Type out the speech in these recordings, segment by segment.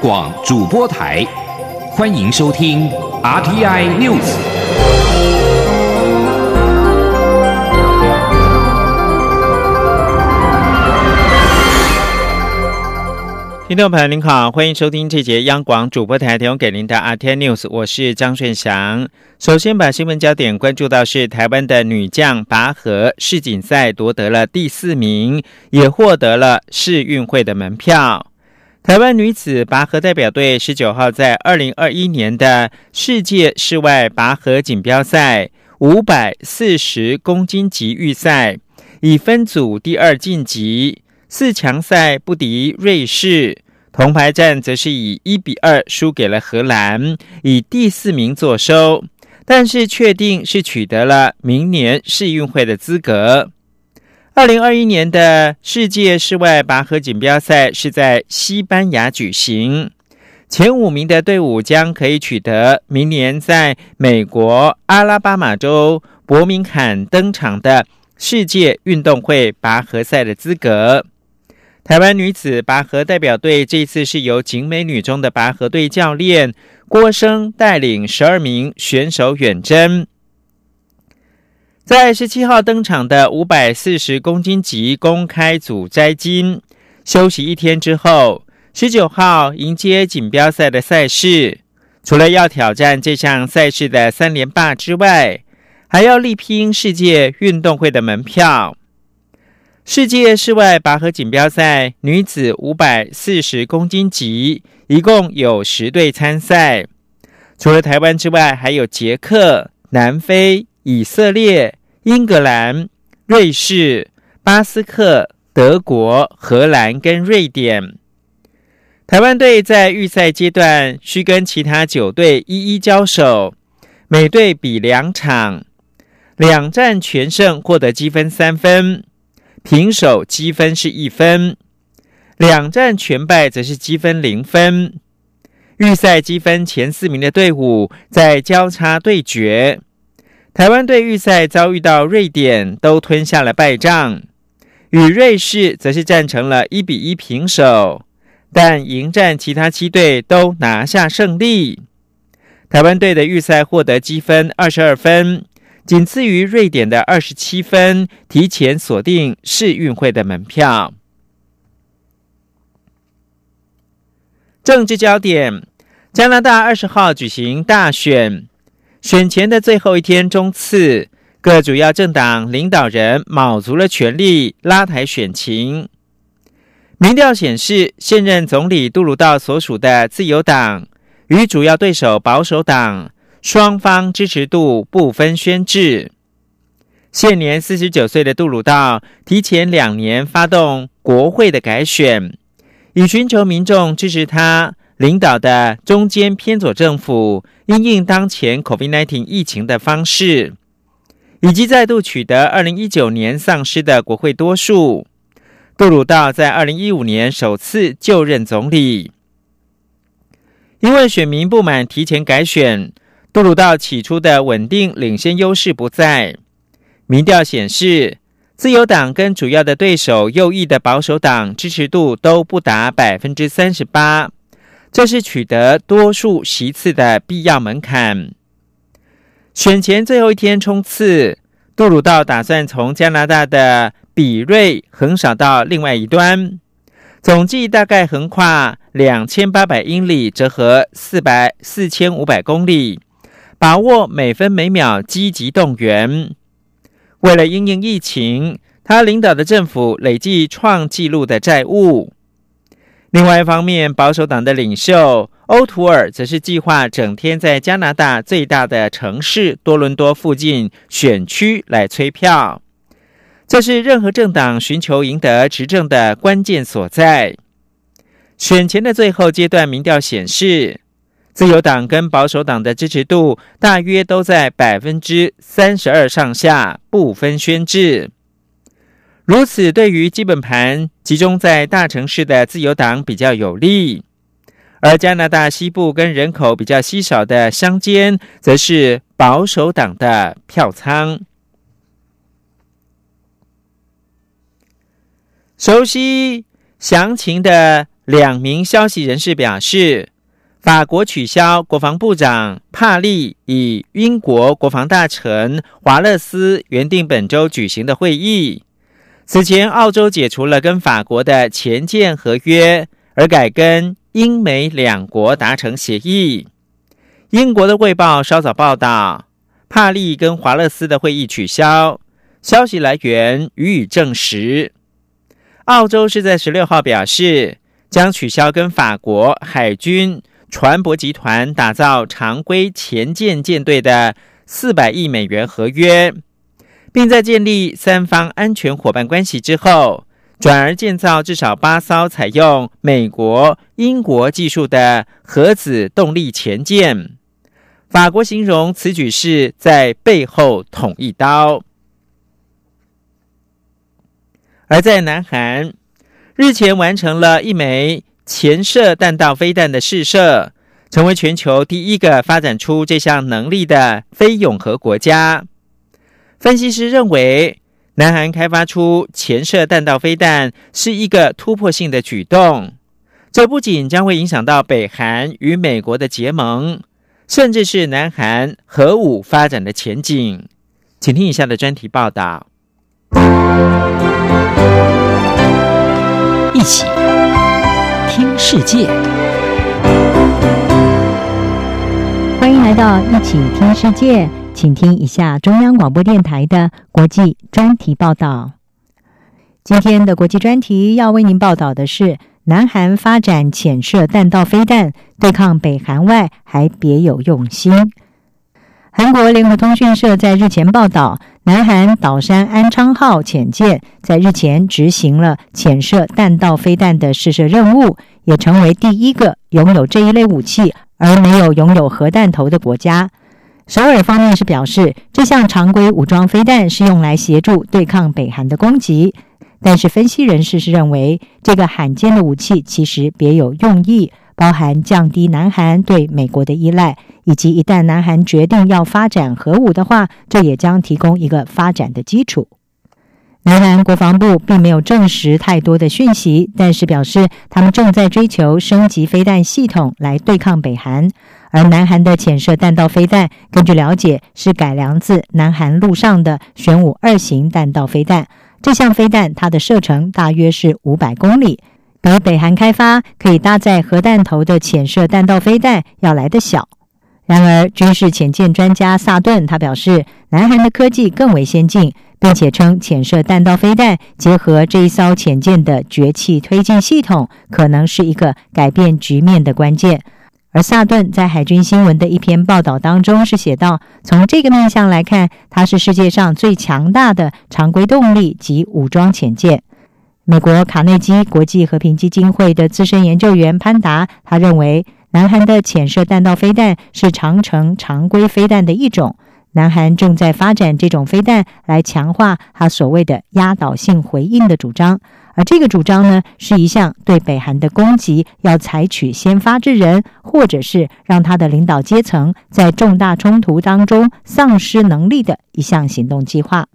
广主播台，欢迎收听 RTI News。听众朋友您好，欢迎收听这节央广主播台提供给您的 RTI News，我是张顺祥。首先把新闻焦点关注到是台湾的女将拔河世锦赛夺得了第四名，也获得了世运会的门票。台湾女子拔河代表队十九号在二零二一年的世界室外拔河锦标赛五百四十公斤级预赛，以分组第二晋级。四强赛不敌瑞士，铜牌战则是以一比二输给了荷兰，以第四名作收。但是确定是取得了明年世运会的资格。二零二一年的世界室外拔河锦标赛是在西班牙举行，前五名的队伍将可以取得明年在美国阿拉巴马州伯明翰登场的世界运动会拔河赛的资格。台湾女子拔河代表队这次是由景美女中的拔河队教练郭生带领十二名选手远征，在十七号登场的五百四十公斤级公开组摘金，休息一天之后，十九号迎接锦标赛的赛事。除了要挑战这项赛事的三连霸之外，还要力拼世界运动会的门票。世界室外拔河锦标赛女子五百四十公斤级，一共有十队参赛。除了台湾之外，还有捷克、南非、以色列、英格兰、瑞士、巴斯克、德国、荷兰跟瑞典。台湾队在预赛阶段需跟其他九队一一交手，每队比两场，两战全胜，获得积分三分。平手积分是一分，两战全败则是积分零分。预赛积分前四名的队伍在交叉对决。台湾队预赛遭遇到瑞典，都吞下了败仗；与瑞士则是战成了一比一平手，但迎战其他七队都拿下胜利。台湾队的预赛获得积分二十二分。仅次于瑞典的二十七分，提前锁定世运会的门票。政治焦点：加拿大二十号举行大选，选前的最后一天中次，各主要政党领导人卯足了全力拉抬选情。民调显示，现任总理杜鲁道所属的自由党与主要对手保守党。双方支持度不分轩轾。现年四十九岁的杜鲁道提前两年发动国会的改选，以寻求民众支持他领导的中间偏左政府因应当前 COVID-19 疫情的方式，以及再度取得二零一九年丧失的国会多数。杜鲁道在二零一五年首次就任总理，因为选民不满提前改选。杜鲁道起初的稳定领先优势不在。民调显示，自由党跟主要的对手右翼的保守党支持度都不达百分之三十八，这是取得多数席次的必要门槛。选前最后一天冲刺，杜鲁道打算从加拿大的比瑞横扫到另外一端，总计大概横跨两千八百英里，折合四百四千五百公里。把握每分每秒积极动员。为了应应疫情，他领导的政府累计创纪录的债务。另外一方面，保守党的领袖欧图尔则是计划整天在加拿大最大的城市多伦多附近选区来催票。这是任何政党寻求赢得执政的关键所在。选前的最后阶段民调显示。自由党跟保守党的支持度大约都在百分之三十二上下，不分轩轾。如此，对于基本盘集中在大城市的自由党比较有利，而加拿大西部跟人口比较稀少的乡间，则是保守党的票仓。熟悉详情的。两名消息人士表示，法国取消国防部长帕利与英国国防大臣华勒斯原定本周举行的会议。此前，澳洲解除了跟法国的前舰合约，而改跟英美两国达成协议。英国的《卫报》稍早报道，帕利跟华勒斯的会议取消，消息来源予以证实。澳洲是在十六号表示。将取消跟法国海军船舶集团打造常规前舰舰队的四百亿美元合约，并在建立三方安全伙伴关系之后，转而建造至少八艘采用美国、英国技术的核子动力潜舰。法国形容此举是在背后捅一刀，而在南韩。日前完成了一枚潜射弹道飞弹的试射，成为全球第一个发展出这项能力的非永和国家。分析师认为，南韩开发出潜射弹道飞弹是一个突破性的举动。这不仅将会影响到北韩与美国的结盟，甚至是南韩核武发展的前景。请听以下的专题报道。一起听世界，欢迎来到一起听世界，请听一下中央广播电台的国际专题报道。今天的国际专题要为您报道的是：南韩发展潜射弹道飞弹对抗北韩外，还别有用心。韩国联合通讯社在日前报道，南韩岛山安昌号潜舰在日前执行了潜射弹道飞弹的试射任务，也成为第一个拥有这一类武器而没有拥有核弹头的国家。首尔方面是表示，这项常规武装飞弹是用来协助对抗北韩的攻击，但是分析人士是认为，这个罕见的武器其实别有用意。包含降低南韩对美国的依赖，以及一旦南韩决定要发展核武的话，这也将提供一个发展的基础。南韩国防部并没有证实太多的讯息，但是表示他们正在追求升级飞弹系统来对抗北韩。而南韩的潜射弹道飞弹，根据了解是改良自南韩陆上的玄武二型弹道飞弹。这项飞弹它的射程大约是五百公里。比北韩开发可以搭载核弹头的潜射弹道飞弹要来得小。然而，军事潜舰专家萨顿他表示，南韩的科技更为先进，并且称潜射弹道飞弹结合这一艘潜舰的绝气推进系统，可能是一个改变局面的关键。而萨顿在海军新闻的一篇报道当中是写道：从这个面向来看，它是世界上最强大的常规动力及武装潜舰。美国卡内基国际和平基金会的资深研究员潘达，他认为，南韩的潜射弹道飞弹是长城常规飞弹的一种。南韩正在发展这种飞弹来强化他所谓的压倒性回应的主张，而这个主张呢，是一项对北韩的攻击要采取先发制人，或者是让他的领导阶层在重大冲突当中丧失能力的一项行动计划。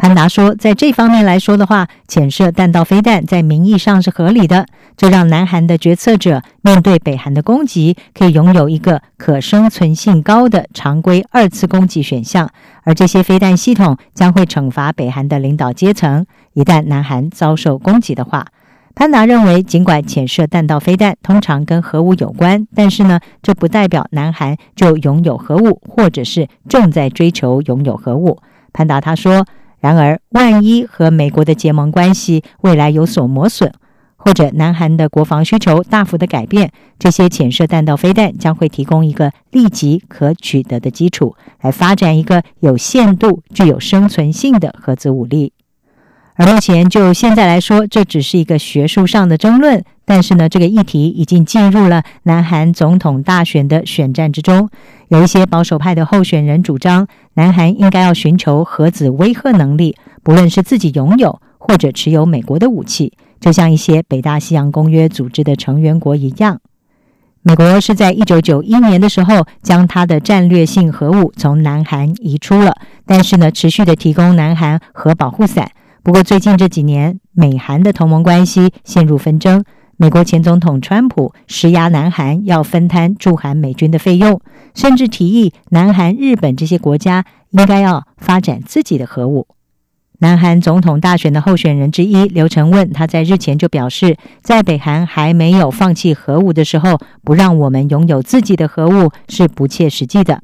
潘达说，在这方面来说的话，潜射弹道飞弹在名义上是合理的。这让南韩的决策者面对北韩的攻击，可以拥有一个可生存性高的常规二次攻击选项。而这些飞弹系统将会惩罚北韩的领导阶层，一旦南韩遭受攻击的话。潘达认为，尽管潜射弹道飞弹通常跟核武有关，但是呢，这不代表南韩就拥有核武，或者是正在追求拥有核武。潘达他说。然而，万一和美国的结盟关系未来有所磨损，或者南韩的国防需求大幅的改变，这些潜射弹道飞弹将会提供一个立即可取得的基础，来发展一个有限度、具有生存性的核子武力。而目前就现在来说，这只是一个学术上的争论。但是呢，这个议题已经进入了南韩总统大选的选战之中。有一些保守派的候选人主张，南韩应该要寻求核子威慑能力，不论是自己拥有或者持有美国的武器，就像一些北大西洋公约组织的成员国一样。美国是在一九九一年的时候将它的战略性核武从南韩移出了，但是呢，持续的提供南韩核保护伞。不过最近这几年，美韩的同盟关系陷入纷争。美国前总统川普施压南韩要分摊驻韩美军的费用，甚至提议南韩、日本这些国家应该要发展自己的核武。南韩总统大选的候选人之一刘成问，他在日前就表示，在北韩还没有放弃核武的时候，不让我们拥有自己的核武是不切实际的。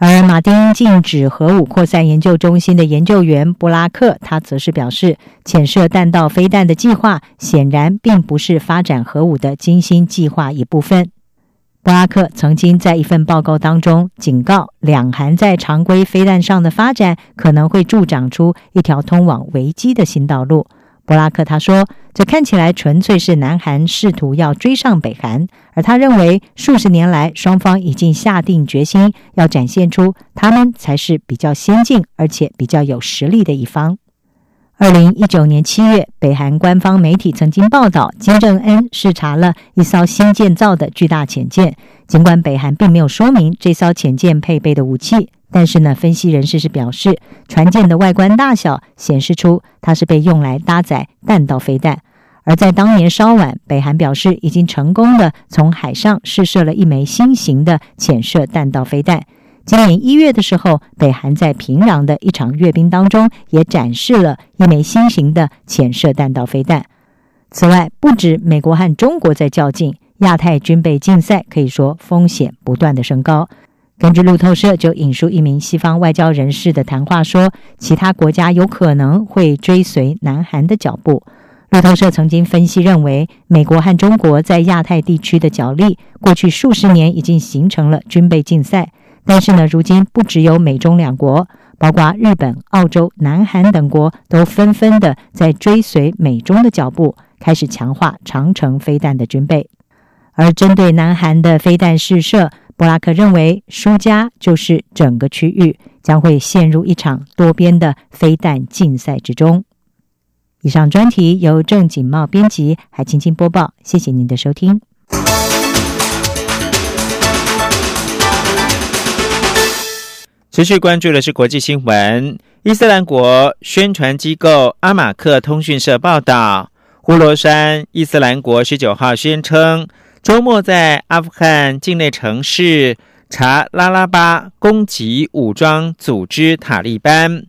而马丁禁止核武扩散研究中心的研究员布拉克，他则是表示，潜射弹道飞弹的计划显然并不是发展核武的精心计划一部分。布拉克曾经在一份报告当中警告，两韩在常规飞弹上的发展可能会助长出一条通往危机的新道路。布拉克他说：“这看起来纯粹是南韩试图要追上北韩，而他认为数十年来双方已经下定决心要展现出他们才是比较先进而且比较有实力的一方。”二零一九年七月，北韩官方媒体曾经报道，金正恩视察了一艘新建造的巨大潜舰，尽管北韩并没有说明这艘潜舰配备的武器。但是呢，分析人士是表示，船舰的外观大小显示出它是被用来搭载弹道飞弹。而在当年稍晚，北韩表示已经成功的从海上试射了一枚新型的潜射弹道飞弹。今年一月的时候，北韩在平壤的一场阅兵当中也展示了一枚新型的潜射弹道飞弹。此外，不止美国和中国在较劲，亚太军备竞赛可以说风险不断的升高。根据路透社就引述一名西方外交人士的谈话说，其他国家有可能会追随南韩的脚步。路透社曾经分析认为，美国和中国在亚太地区的角力，过去数十年已经形成了军备竞赛。但是呢，如今不只有美中两国，包括日本、澳洲、南韩等国都纷纷的在追随美中的脚步，开始强化长城飞弹的军备。而针对南韩的飞弹试射，布拉克认为，输家就是整个区域将会陷入一场多边的飞弹竞赛之中。以上专题由郑锦茂编辑，海青青播报。谢谢您的收听。持续关注的是国际新闻。伊斯兰国宣传机构阿马克通讯社报道，呼罗珊伊斯兰国十九号宣称。周末在阿富汗境内城市查拉拉巴攻击武装组织塔利班。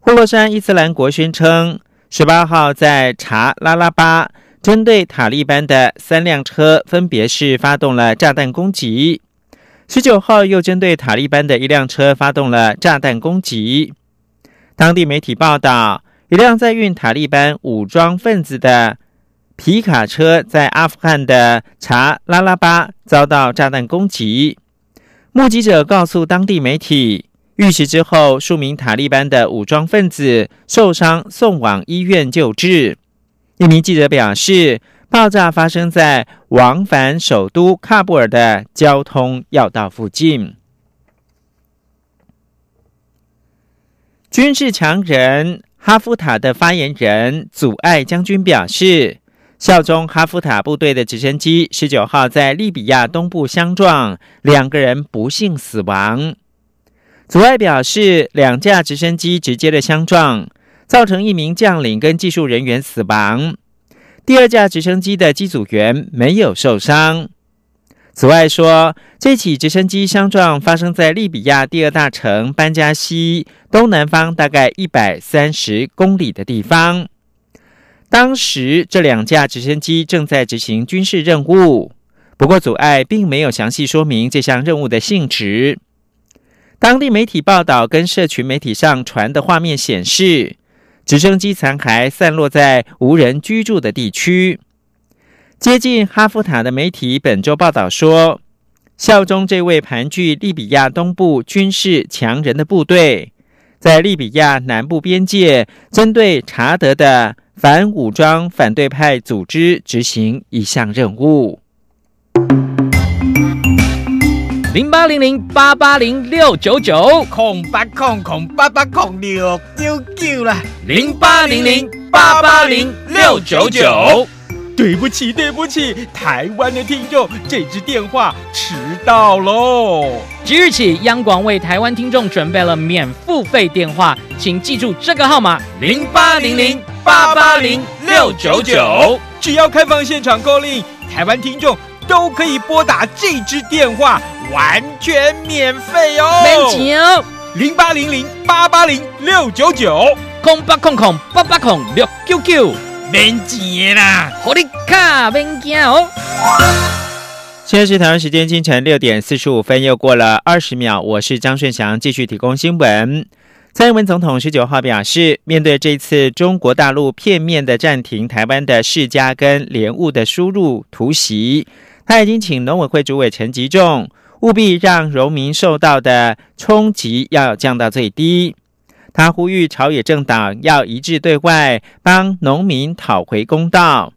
呼罗山伊斯兰国宣称，十八号在查拉拉巴针对塔利班的三辆车分别是发动了炸弹攻击，十九号又针对塔利班的一辆车发动了炸弹攻击。当地媒体报道，一辆载运塔利班武装分子的。皮卡车在阿富汗的查拉拉巴遭到炸弹攻击，目击者告诉当地媒体，遇袭之后，数名塔利班的武装分子受伤，送往医院救治。一名记者表示，爆炸发生在往返首都喀布尔的交通要道附近。军事强人哈夫塔的发言人阻碍将军表示。效忠哈夫塔部队的直升机十九号在利比亚东部相撞，两个人不幸死亡。阻碍表示，两架直升机直接的相撞，造成一名将领跟技术人员死亡。第二架直升机的机组员没有受伤。此外说，这起直升机相撞发生在利比亚第二大城班加西东南方大概一百三十公里的地方。当时这两架直升机正在执行军事任务，不过阻碍并没有详细说明这项任务的性质。当地媒体报道跟社群媒体上传的画面显示，直升机残骸散落在无人居住的地区。接近哈夫塔的媒体本周报道说，效忠这位盘踞利比亚东部军事强人的部队，在利比亚南部边界针对查德的。反武装反对派组织执行一项任务。零八零零八八零六九九空八空空八八空六九九啦！零八零零八八零六九九。对不起，对不起，台湾的听众，这支电话迟到喽。即日起，央广为台湾听众准备了免付费电话，请记住这个号码：零八零零八八零六九九。只要开放现场购令，台湾听众都可以拨打这支电话，完全免费哦。免钱哦，零八零零八八零六九九，空八空空八八空六九九，免钱啦！好你卡免惊哦。现在是台湾时间清晨六点四十五分，又过了二十秒。我是张顺祥，继续提供新闻。蔡英文总统十九号表示，面对这次中国大陆片面的暂停台湾的世家跟莲雾的输入突袭，他已经请农委会主委陈吉仲务必让农民受到的冲击要降到最低。他呼吁朝野政党要一致对外，帮农民讨回公道。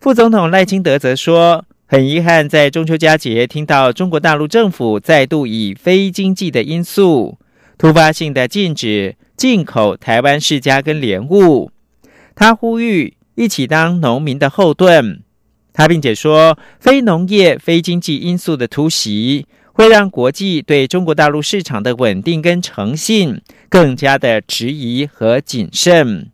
副总统赖清德则说。很遗憾，在中秋佳节听到中国大陆政府再度以非经济的因素，突发性的禁止进口台湾世家跟莲雾。他呼吁一起当农民的后盾。他并且说，非农业、非经济因素的突袭，会让国际对中国大陆市场的稳定跟诚信更加的质疑和谨慎。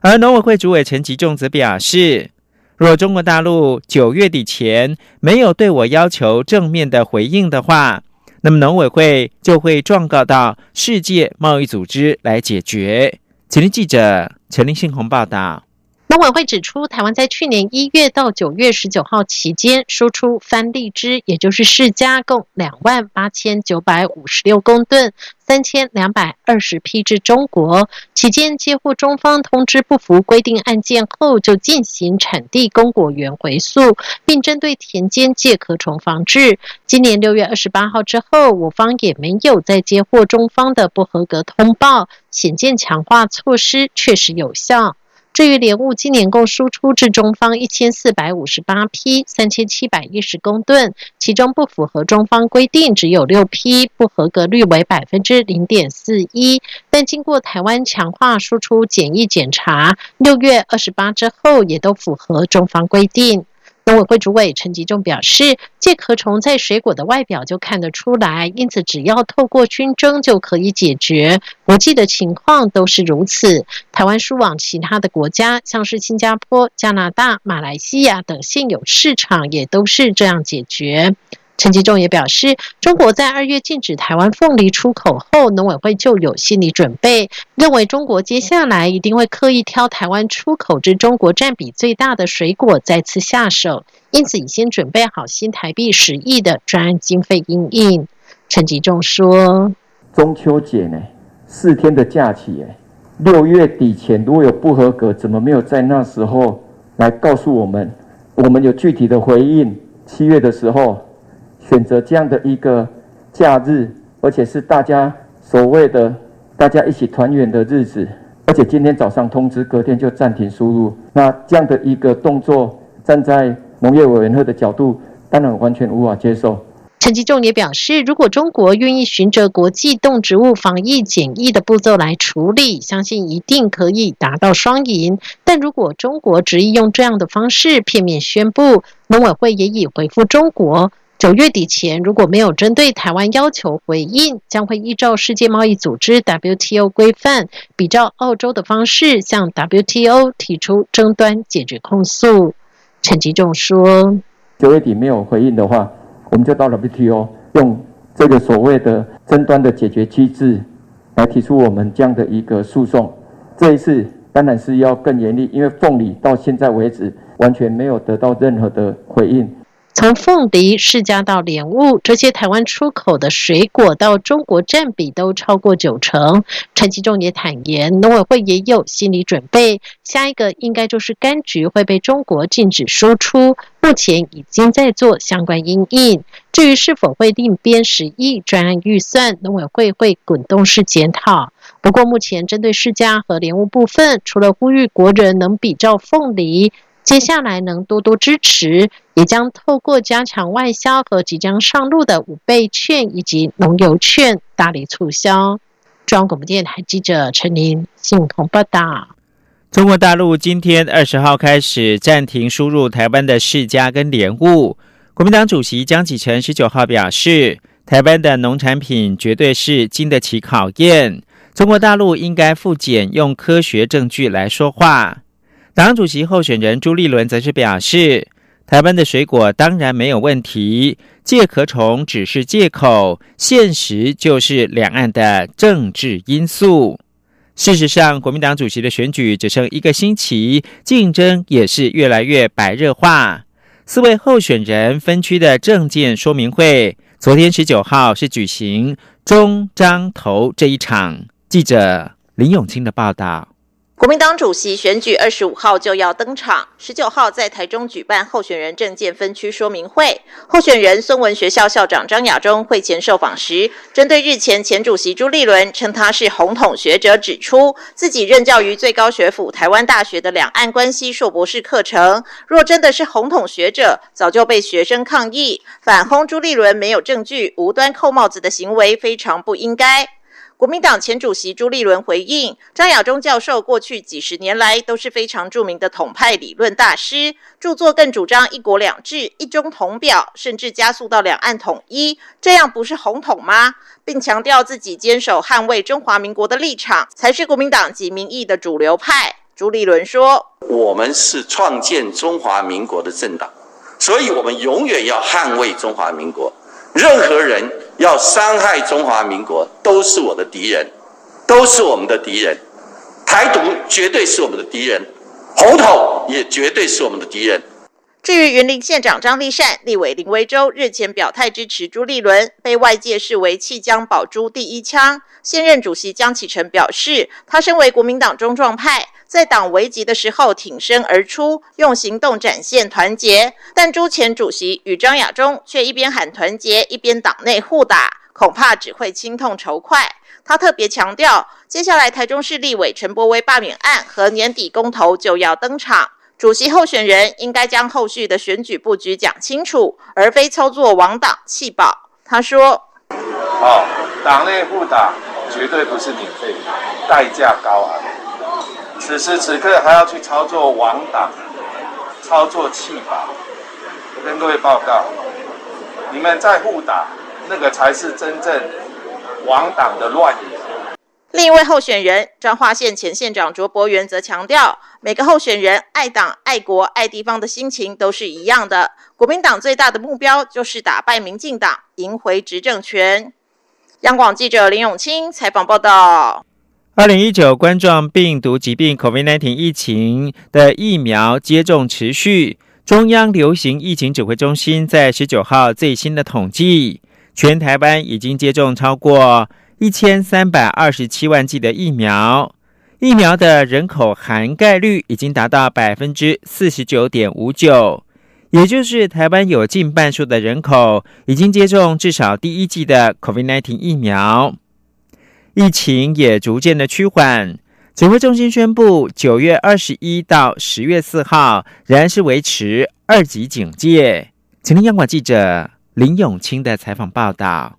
而农委会主委陈吉仲则表示。若中国大陆九月底前没有对我要求正面的回应的话，那么农委会就会状告到世界贸易组织来解决。请听记者陈林信宏报道。农委会指出，台湾在去年一月到九月十九号期间输出番荔枝，也就是释迦，共两万八千九百五十六公吨，三千两百二十批至中国。期间接获中方通知不符规定案件后，就进行产地公果园回溯，并针对田间介壳虫防治。今年六月二十八号之后，我方也没有再接获中方的不合格通报，显见强化措施确实有效。至于莲雾，今年共输出至中方一千四百五十八批，三千七百一十公吨，其中不符合中方规定只有六批，不合格率为百分之零点四一。但经过台湾强化输出检疫检查，六月二十八之后，也都符合中方规定。农委会主委陈吉仲表示，介壳虫在水果的外表就看得出来，因此只要透过熏蒸就可以解决。国际的情况都是如此。台湾输往其他的国家，像是新加坡、加拿大、马来西亚等现有市场，也都是这样解决。陈吉仲也表示，中国在二月禁止台湾凤梨出口后，农委会就有心理准备，认为中国接下来一定会刻意挑台湾出口至中国占比最大的水果再次下手，因此已先准备好新台币十亿的专案经费应应。陈吉仲说：“中秋节呢，四天的假期，哎，六月底前如果有不合格，怎么没有在那时候来告诉我们？我们有具体的回应。七月的时候。”选择这样的一个假日，而且是大家所谓的大家一起团圆的日子，而且今天早上通知，隔天就暂停输入。那这样的一个动作，站在农业委员会的角度，当然完全无法接受。陈吉仲也表示，如果中国愿意循着国际动植物防疫检疫的步骤来处理，相信一定可以达到双赢。但如果中国执意用这样的方式片面宣布，农委会也已回复中国。九月底前，如果没有针对台湾要求回应，将会依照世界贸易组织 WTO 规范，比照澳洲的方式，向 WTO 提出争端解决控诉。陈吉仲说：“九月底没有回应的话，我们就到 WTO 用这个所谓的争端的解决机制来提出我们这样的一个诉讼。这一次当然是要更严厉，因为凤梨到现在为止完全没有得到任何的回应。”从凤梨、释迦到莲雾，这些台湾出口的水果到中国占比都超过九成。陈其仲也坦言，农委会也有心理准备，下一个应该就是柑橘会被中国禁止输出，目前已经在做相关应应。至于是否会另编十亿专案预算，农委会会滚动式检讨。不过目前针对释迦和莲雾部分，除了呼吁国人能比照凤梨。接下来能多多支持，也将透过加强外销和即将上路的五倍券以及农油券大力促销。中央广播电台记者陈琳信鸿报道。中国大陆今天二十号开始暂停输入台湾的世家跟莲雾。国民党主席江启臣十九号表示，台湾的农产品绝对是经得起考验，中国大陆应该复检，用科学证据来说话。党主席候选人朱立伦则是表示，台湾的水果当然没有问题，借壳虫只是借口，现实就是两岸的政治因素。事实上，国民党主席的选举只剩一个星期，竞争也是越来越白热化。四位候选人分区的政见说明会，昨天十九号是举行中章头这一场。记者林永清的报道。国民党主席选举二十五号就要登场，十九号在台中举办候选人政见分区说明会。候选人孙文学校校长张亚中会前受访时，针对日前前主席朱立伦称他是红统学者，指出自己任教于最高学府台湾大学的两岸关系硕博士课程，若真的是红统学者，早就被学生抗议反轰朱立伦没有证据、无端扣帽子的行为非常不应该。国民党前主席朱立伦回应，张亚中教授过去几十年来都是非常著名的统派理论大师，著作更主张一国两制、一中统表，甚至加速到两岸统一，这样不是红统吗？并强调自己坚守捍卫中华民国的立场，才是国民党及民意的主流派。朱立伦说：“我们是创建中华民国的政党，所以我们永远要捍卫中华民国。”任何人要伤害中华民国，都是我的敌人，都是我们的敌人。台独绝对是我们的敌人，红统也绝对是我们的敌人。至于云林县长张立善、立委林威洲日前表态支持朱立伦，被外界视为弃江保朱第一枪。现任主席江启臣表示，他身为国民党中壮派。在党危急的时候挺身而出，用行动展现团结。但朱前主席与张亚中却一边喊团结，一边党内互打，恐怕只会心痛仇快。他特别强调，接下来台中市立委陈柏威罢免案和年底公投就要登场，主席候选人应该将后续的选举布局讲清楚，而非操作王党弃保。他说：“好，党内互打绝对不是免费，代价高昂。”此时此刻还要去操作亡党、操作弃保，跟各位报告，你们在互打，那个才是真正亡党的乱源。另一位候选人彰化县前县长卓博元则强调，每个候选人爱党、爱国、爱地方的心情都是一样的。国民党最大的目标就是打败民进党，赢回执政权。央广记者林永清采访报道。二零一九冠状病毒疾病 （COVID-19） 疫情的疫苗接种持续。中央流行疫情指挥中心在十九号最新的统计，全台湾已经接种超过一千三百二十七万剂的疫苗，疫苗的人口涵盖率已经达到百分之四十九点五九，也就是台湾有近半数的人口已经接种至少第一剂的 COVID-19 疫苗。疫情也逐渐的趋缓，指挥中心宣布，九月二十一到十月四号仍然是维持二级警戒。请听央广记者林永清的采访报道。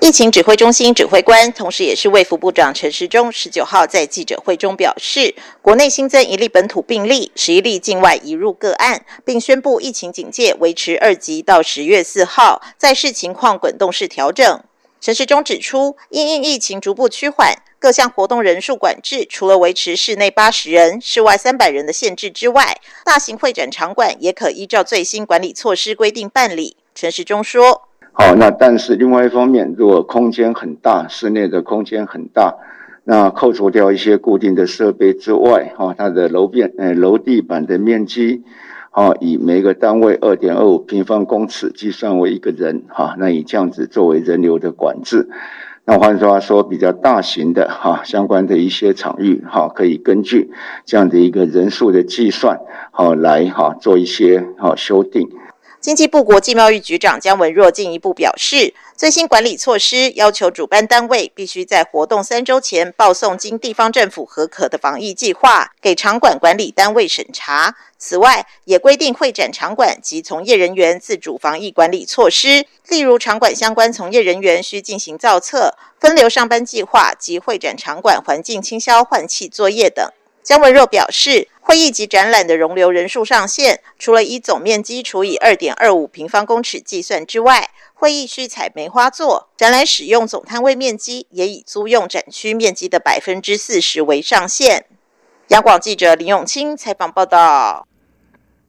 疫情指挥中心指挥官，同时也是卫福部长陈时中，十九号在记者会中表示，国内新增一例本土病例，十一例境外移入个案，并宣布疫情警戒维持二级到十月四号，在视情况滚动式调整。陈时中指出，因应疫情逐步趋缓，各项活动人数管制，除了维持室内八十人、室外三百人的限制之外，大型会展场馆也可依照最新管理措施规定办理。陈时中说：“好，那但是另外一方面，如果空间很大，室内的空间很大，那扣除掉一些固定的设备之外，哈，它的楼面、呃楼地板的面积。”好，以每个单位二点二五平方公尺计算为一个人，哈，那以这样子作为人流的管制。那换句话说，比较大型的哈相关的一些场域，哈，可以根据这样的一个人数的计算，好来哈做一些哈修订。经济部国际贸易局长姜文若进一步表示，最新管理措施要求主办单位必须在活动三周前报送经地方政府核可的防疫计划给场馆管理单位审查。此外，也规定会展场馆及从业人员自主防疫管理措施，例如场馆相关从业人员需进行造册、分流上班计划及会展场馆环境清消换气作业等。姜文若表示。会议及展览的容留人数上限，除了以总面积除以二点二五平方公尺计算之外，会议需采梅花座，展览使用总摊位面积也以租用展区面积的百分之四十为上限。央广记者林永清采访报道。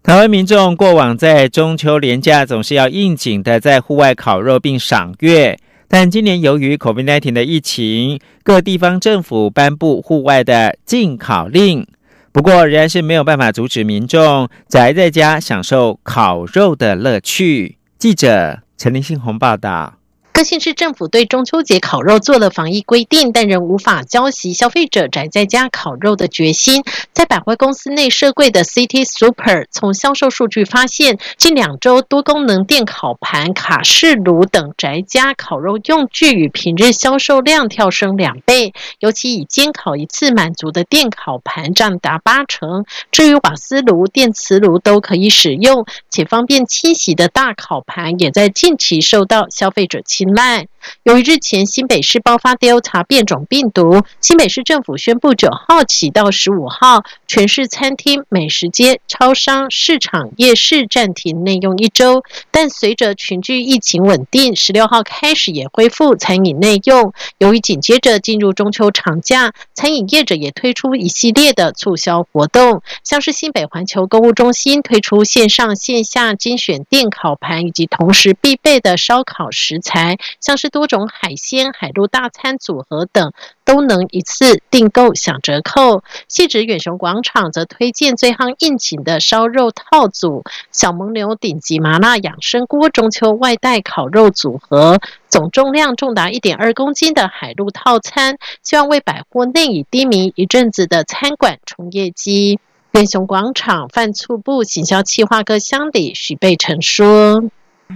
台湾民众过往在中秋连假总是要应景的在户外烤肉并赏月，但今年由于 COVID-19 的疫情，各地方政府颁布户外的禁烤令。不过，仍然是没有办法阻止民众宅在家享受烤肉的乐趣。记者陈林信宏报道。各县市政府对中秋节烤肉做了防疫规定，但仍无法浇熄消费者宅在家烤肉的决心。在百货公司内设柜的 City Super，从销售数据发现，近两周多功能电烤盘、卡式炉等宅家烤肉用具与平日销售量跳升两倍。尤其以煎烤一次满足的电烤盘占达八成。至于瓦斯炉、电磁炉都可以使用且方便清洗的大烤盘，也在近期受到消费者青睐。由于日前新北市爆发 Delta 变种病毒，新北市政府宣布九号起到十五号，全市餐厅、美食街、超商、市场、夜市暂停内用一周。但随着群聚疫情稳定，十六号开始也恢复餐饮内用。由于紧接着进入中秋长假，餐饮业者也推出一系列的促销活动，像是新北环球购物中心推出线上线下精选电烤盘，以及同时必备的烧烤食材。像是多种海鲜、海陆大餐组合等，都能一次订购享折扣。细致远雄广场则推荐最夯应景的烧肉套组、小蒙牛顶级麻辣养生锅、中秋外带烤肉组合，总重量重达一点二公斤的海陆套餐，希望为百货内已低迷一阵子的餐馆冲业绩。远雄广场饭促部行销企划科乡里许贝成说。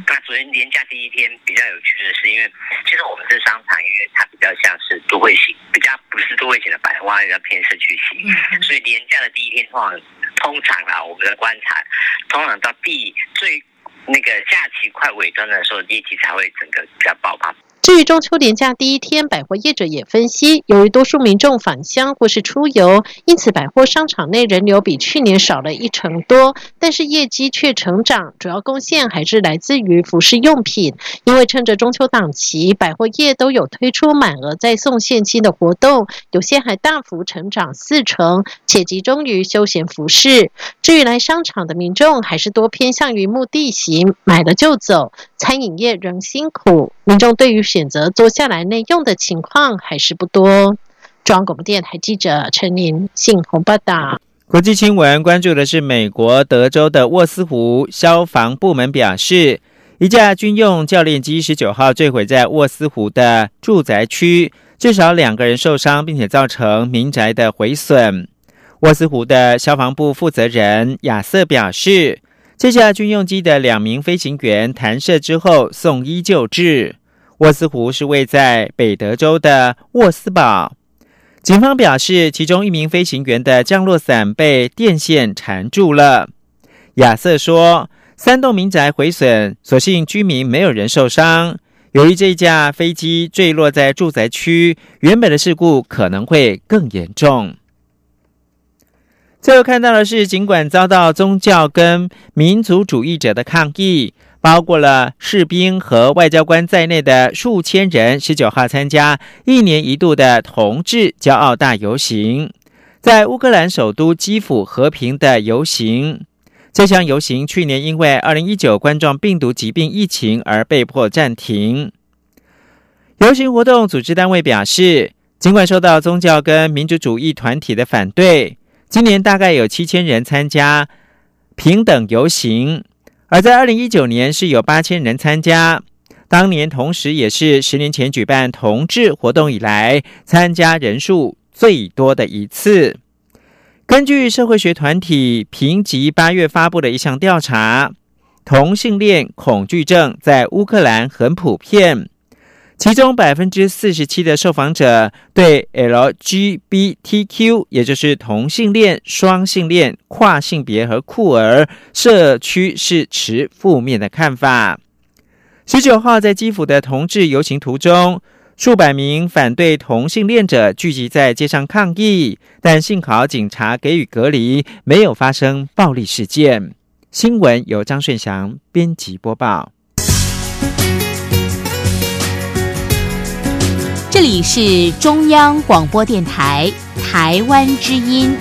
那昨天年假第一天比较有趣的是，因为其实我们这商场，因为它比较像是都会型，比较不是都会型的百货，比较偏社区型，所以年假的第一天通常通常啊，我们的观察，通常到第最那个假期快尾端的时候，业绩才会整个比较爆发。至于中秋连假第一天，百货业者也分析，由于多数民众返乡或是出游，因此百货商场内人流比去年少了一成多，但是业绩却成长，主要贡献还是来自于服饰用品。因为趁着中秋档期，百货业都有推出满额再送现金的活动，有些还大幅成长四成，且集中于休闲服饰。至于来商场的民众，还是多偏向于目的型，买了就走。餐饮业仍辛苦，民众对于选择坐下来内用的情况还是不多。中央广播电台记者陈琳信鸿报道。国际新闻关注的是美国德州的沃斯湖消防部门表示，一架军用教练机十九号坠毁在沃斯湖的住宅区，至少两个人受伤，并且造成民宅的毁损。沃斯湖的消防部负责人亚瑟表示。这架军用机的两名飞行员弹射之后送医救治。沃斯湖是位在北德州的沃斯堡。警方表示，其中一名飞行员的降落伞被电线缠住了。亚瑟说，三栋民宅毁损，所幸居民没有人受伤。由于这架飞机坠落在住宅区，原本的事故可能会更严重。最后看到的是，尽管遭到宗教跟民族主义者的抗议，包括了士兵和外交官在内的数千人，十九号参加一年一度的同志骄傲大游行，在乌克兰首都基辅和平的游行。这项游行去年因为二零一九冠状病毒疾病疫情而被迫暂停。游行活动组织单位表示，尽管受到宗教跟民族主义团体的反对。今年大概有七千人参加平等游行，而在二零一九年是有八千人参加。当年同时也是十年前举办同志活动以来参加人数最多的一次。根据社会学团体评级八月发布的一项调查，同性恋恐惧症在乌克兰很普遍。其中百分之四十七的受访者对 LGBTQ，也就是同性恋、双性恋、跨性别和酷儿社区是持负面的看法。十九号在基辅的同志游行途中，数百名反对同性恋者聚集在街上抗议，但幸好警察给予隔离，没有发生暴力事件。新闻由张顺祥编辑播报。这里是中央广播电台台湾之音。